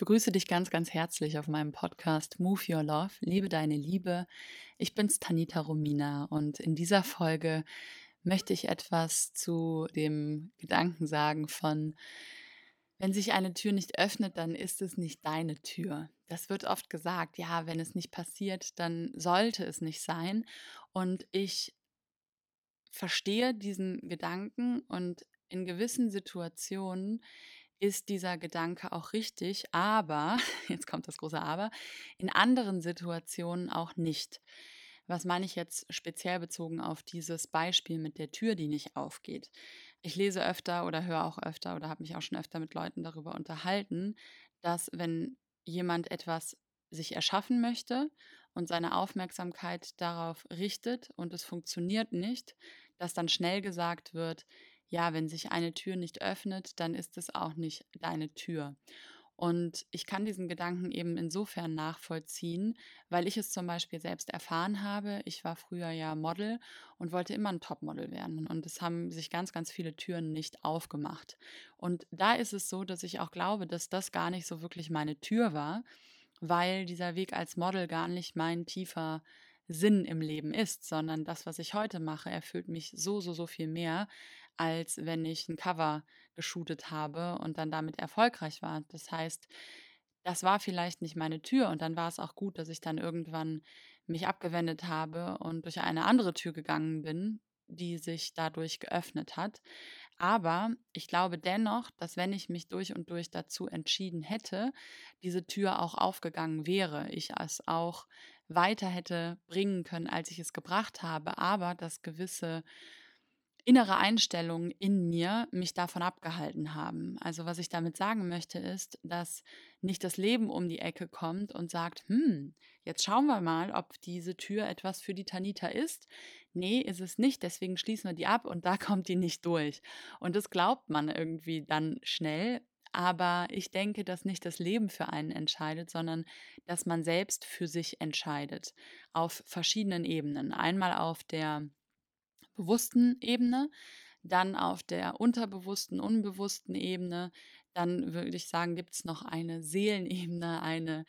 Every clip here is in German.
begrüße dich ganz, ganz herzlich auf meinem Podcast Move Your Love, Liebe deine Liebe. Ich bin's Tanita Romina und in dieser Folge möchte ich etwas zu dem Gedanken sagen von, wenn sich eine Tür nicht öffnet, dann ist es nicht deine Tür. Das wird oft gesagt, ja, wenn es nicht passiert, dann sollte es nicht sein. Und ich verstehe diesen Gedanken und in gewissen Situationen ist dieser Gedanke auch richtig, aber, jetzt kommt das große Aber, in anderen Situationen auch nicht. Was meine ich jetzt speziell bezogen auf dieses Beispiel mit der Tür, die nicht aufgeht? Ich lese öfter oder höre auch öfter oder habe mich auch schon öfter mit Leuten darüber unterhalten, dass wenn jemand etwas sich erschaffen möchte und seine Aufmerksamkeit darauf richtet und es funktioniert nicht, dass dann schnell gesagt wird, ja, wenn sich eine Tür nicht öffnet, dann ist es auch nicht deine Tür. Und ich kann diesen Gedanken eben insofern nachvollziehen, weil ich es zum Beispiel selbst erfahren habe. Ich war früher ja Model und wollte immer ein Topmodel werden. Und es haben sich ganz, ganz viele Türen nicht aufgemacht. Und da ist es so, dass ich auch glaube, dass das gar nicht so wirklich meine Tür war, weil dieser Weg als Model gar nicht mein tiefer Sinn im Leben ist, sondern das, was ich heute mache, erfüllt mich so, so, so viel mehr, als wenn ich ein Cover geshootet habe und dann damit erfolgreich war. Das heißt, das war vielleicht nicht meine Tür und dann war es auch gut, dass ich dann irgendwann mich abgewendet habe und durch eine andere Tür gegangen bin, die sich dadurch geöffnet hat. Aber ich glaube dennoch, dass wenn ich mich durch und durch dazu entschieden hätte, diese Tür auch aufgegangen wäre, ich es auch weiter hätte bringen können, als ich es gebracht habe, aber dass gewisse innere Einstellungen in mir mich davon abgehalten haben. Also was ich damit sagen möchte ist, dass nicht das Leben um die Ecke kommt und sagt, hm, jetzt schauen wir mal, ob diese Tür etwas für die Tanita ist. Nee, ist es nicht, deswegen schließen wir die ab und da kommt die nicht durch. Und das glaubt man irgendwie dann schnell. Aber ich denke, dass nicht das Leben für einen entscheidet, sondern dass man selbst für sich entscheidet. Auf verschiedenen Ebenen. Einmal auf der bewussten Ebene, dann auf der unterbewussten, unbewussten Ebene, dann würde ich sagen, gibt es noch eine Seelenebene, eine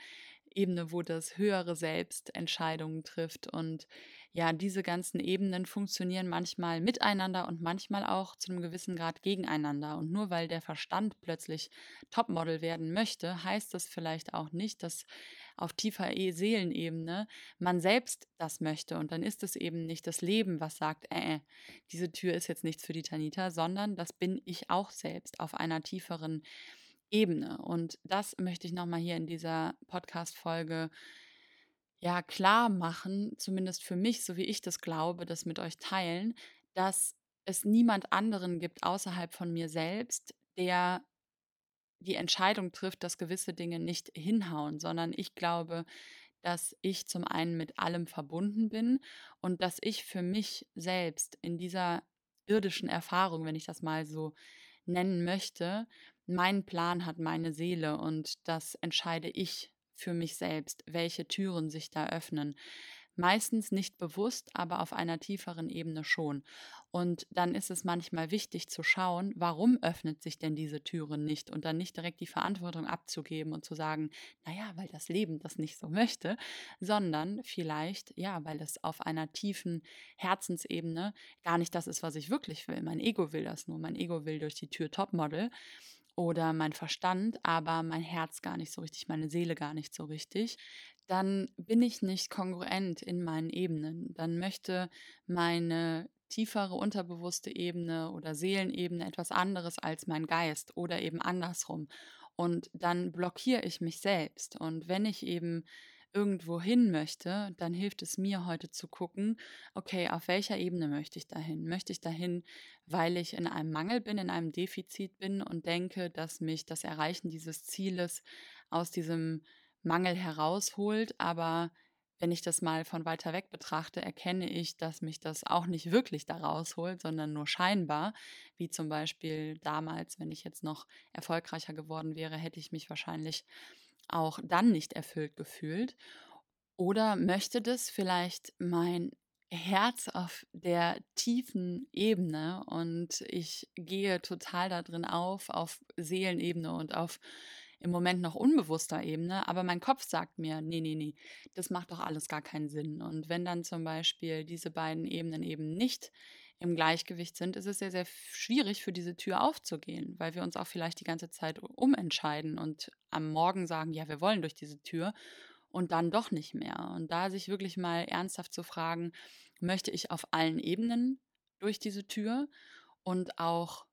Ebene, wo das höhere Selbst Entscheidungen trifft. Und ja, diese ganzen Ebenen funktionieren manchmal miteinander und manchmal auch zu einem gewissen Grad gegeneinander. Und nur weil der Verstand plötzlich Topmodel werden möchte, heißt das vielleicht auch nicht, dass auf tiefer e Seelenebene man selbst das möchte. Und dann ist es eben nicht das Leben, was sagt, äh, äh, diese Tür ist jetzt nichts für die Tanita, sondern das bin ich auch selbst auf einer tieferen Ebene. Und das möchte ich nochmal hier in dieser Podcast-Folge ja klar machen, zumindest für mich, so wie ich das glaube, das mit euch teilen, dass es niemand anderen gibt außerhalb von mir selbst, der die Entscheidung trifft, dass gewisse Dinge nicht hinhauen, sondern ich glaube, dass ich zum einen mit allem verbunden bin und dass ich für mich selbst in dieser irdischen Erfahrung, wenn ich das mal so nennen möchte, meinen Plan hat meine Seele und das entscheide ich für mich selbst, welche Türen sich da öffnen. Meistens nicht bewusst, aber auf einer tieferen Ebene schon. Und dann ist es manchmal wichtig zu schauen, warum öffnet sich denn diese Türe nicht und dann nicht direkt die Verantwortung abzugeben und zu sagen, naja, weil das Leben das nicht so möchte, sondern vielleicht, ja, weil es auf einer tiefen Herzensebene gar nicht das ist, was ich wirklich will. Mein Ego will das nur. Mein Ego will durch die Tür Topmodel oder mein Verstand, aber mein Herz gar nicht so richtig, meine Seele gar nicht so richtig dann bin ich nicht kongruent in meinen Ebenen. Dann möchte meine tiefere unterbewusste Ebene oder Seelenebene etwas anderes als mein Geist oder eben andersrum. Und dann blockiere ich mich selbst. Und wenn ich eben irgendwo hin möchte, dann hilft es mir heute zu gucken, okay, auf welcher Ebene möchte ich dahin? Möchte ich dahin, weil ich in einem Mangel bin, in einem Defizit bin und denke, dass mich das Erreichen dieses Zieles aus diesem Mangel herausholt, aber wenn ich das mal von weiter weg betrachte, erkenne ich, dass mich das auch nicht wirklich da rausholt, sondern nur scheinbar. Wie zum Beispiel damals, wenn ich jetzt noch erfolgreicher geworden wäre, hätte ich mich wahrscheinlich auch dann nicht erfüllt gefühlt. Oder möchte das vielleicht mein Herz auf der tiefen Ebene und ich gehe total da drin auf, auf Seelenebene und auf im Moment noch unbewusster Ebene, aber mein Kopf sagt mir, nee, nee, nee, das macht doch alles gar keinen Sinn. Und wenn dann zum Beispiel diese beiden Ebenen eben nicht im Gleichgewicht sind, ist es sehr, sehr schwierig für diese Tür aufzugehen, weil wir uns auch vielleicht die ganze Zeit umentscheiden und am Morgen sagen, ja, wir wollen durch diese Tür und dann doch nicht mehr. Und da sich wirklich mal ernsthaft zu fragen, möchte ich auf allen Ebenen durch diese Tür und auch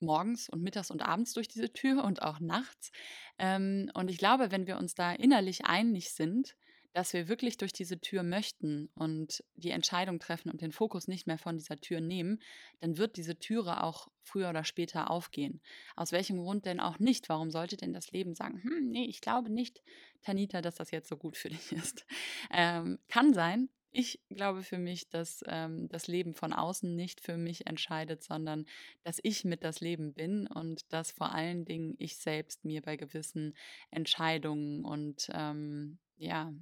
morgens und mittags und abends durch diese Tür und auch nachts. Ähm, und ich glaube, wenn wir uns da innerlich einig sind, dass wir wirklich durch diese Tür möchten und die Entscheidung treffen und den Fokus nicht mehr von dieser Tür nehmen, dann wird diese Türe auch früher oder später aufgehen. Aus welchem Grund denn auch nicht? Warum sollte denn das Leben sagen, hm, nee, ich glaube nicht, Tanita, dass das jetzt so gut für dich ist? Ähm, kann sein, ich glaube für mich, dass ähm, das Leben von außen nicht für mich entscheidet, sondern dass ich mit das Leben bin und dass vor allen Dingen ich selbst mir bei gewissen Entscheidungen und ähm, ja,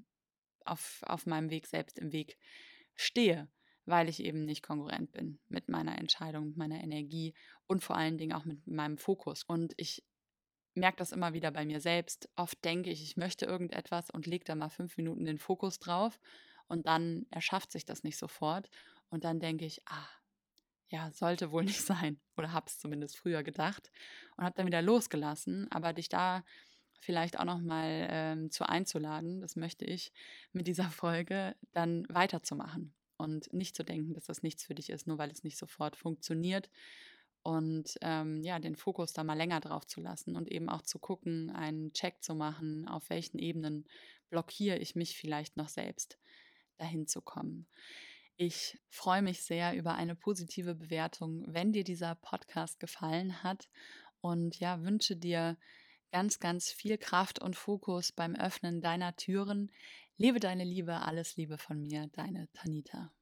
auf, auf meinem Weg selbst im Weg stehe, weil ich eben nicht konkurrent bin mit meiner Entscheidung, mit meiner Energie und vor allen Dingen auch mit meinem Fokus. Und ich merke das immer wieder bei mir selbst. Oft denke ich, ich möchte irgendetwas und lege da mal fünf Minuten den Fokus drauf und dann erschafft sich das nicht sofort. Und dann denke ich, ah, ja, sollte wohl nicht sein. Oder habe es zumindest früher gedacht und habe dann wieder losgelassen. Aber dich da vielleicht auch nochmal ähm, zu einzuladen, das möchte ich mit dieser Folge, dann weiterzumachen und nicht zu denken, dass das nichts für dich ist, nur weil es nicht sofort funktioniert. Und ähm, ja, den Fokus da mal länger drauf zu lassen und eben auch zu gucken, einen Check zu machen, auf welchen Ebenen blockiere ich mich vielleicht noch selbst dahin zu kommen. Ich freue mich sehr über eine positive Bewertung, wenn dir dieser Podcast gefallen hat und ja, wünsche dir ganz, ganz viel Kraft und Fokus beim Öffnen deiner Türen. Lebe deine Liebe, alles Liebe von mir, deine Tanita.